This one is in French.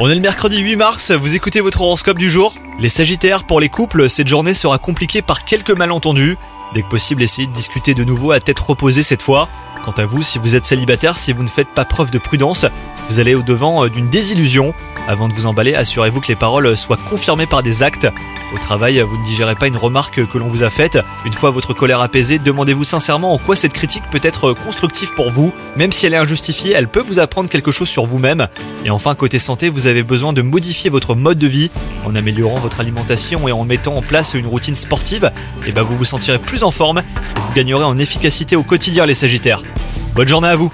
On est le mercredi 8 mars, vous écoutez votre horoscope du jour. Les Sagittaires, pour les couples, cette journée sera compliquée par quelques malentendus. Dès que possible, essayez de discuter de nouveau à tête reposée cette fois. Quant à vous, si vous êtes célibataire, si vous ne faites pas preuve de prudence, vous allez au-devant euh, d'une désillusion. Avant de vous emballer, assurez-vous que les paroles soient confirmées par des actes. Au travail, vous ne digérez pas une remarque que l'on vous a faite. Une fois votre colère apaisée, demandez-vous sincèrement en quoi cette critique peut être constructive pour vous. Même si elle est injustifiée, elle peut vous apprendre quelque chose sur vous-même. Et enfin, côté santé, vous avez besoin de modifier votre mode de vie en améliorant votre alimentation et en mettant en place une routine sportive. Et ben vous vous sentirez plus en forme et vous gagnerez en efficacité au quotidien les Sagittaires. Bonne journée à vous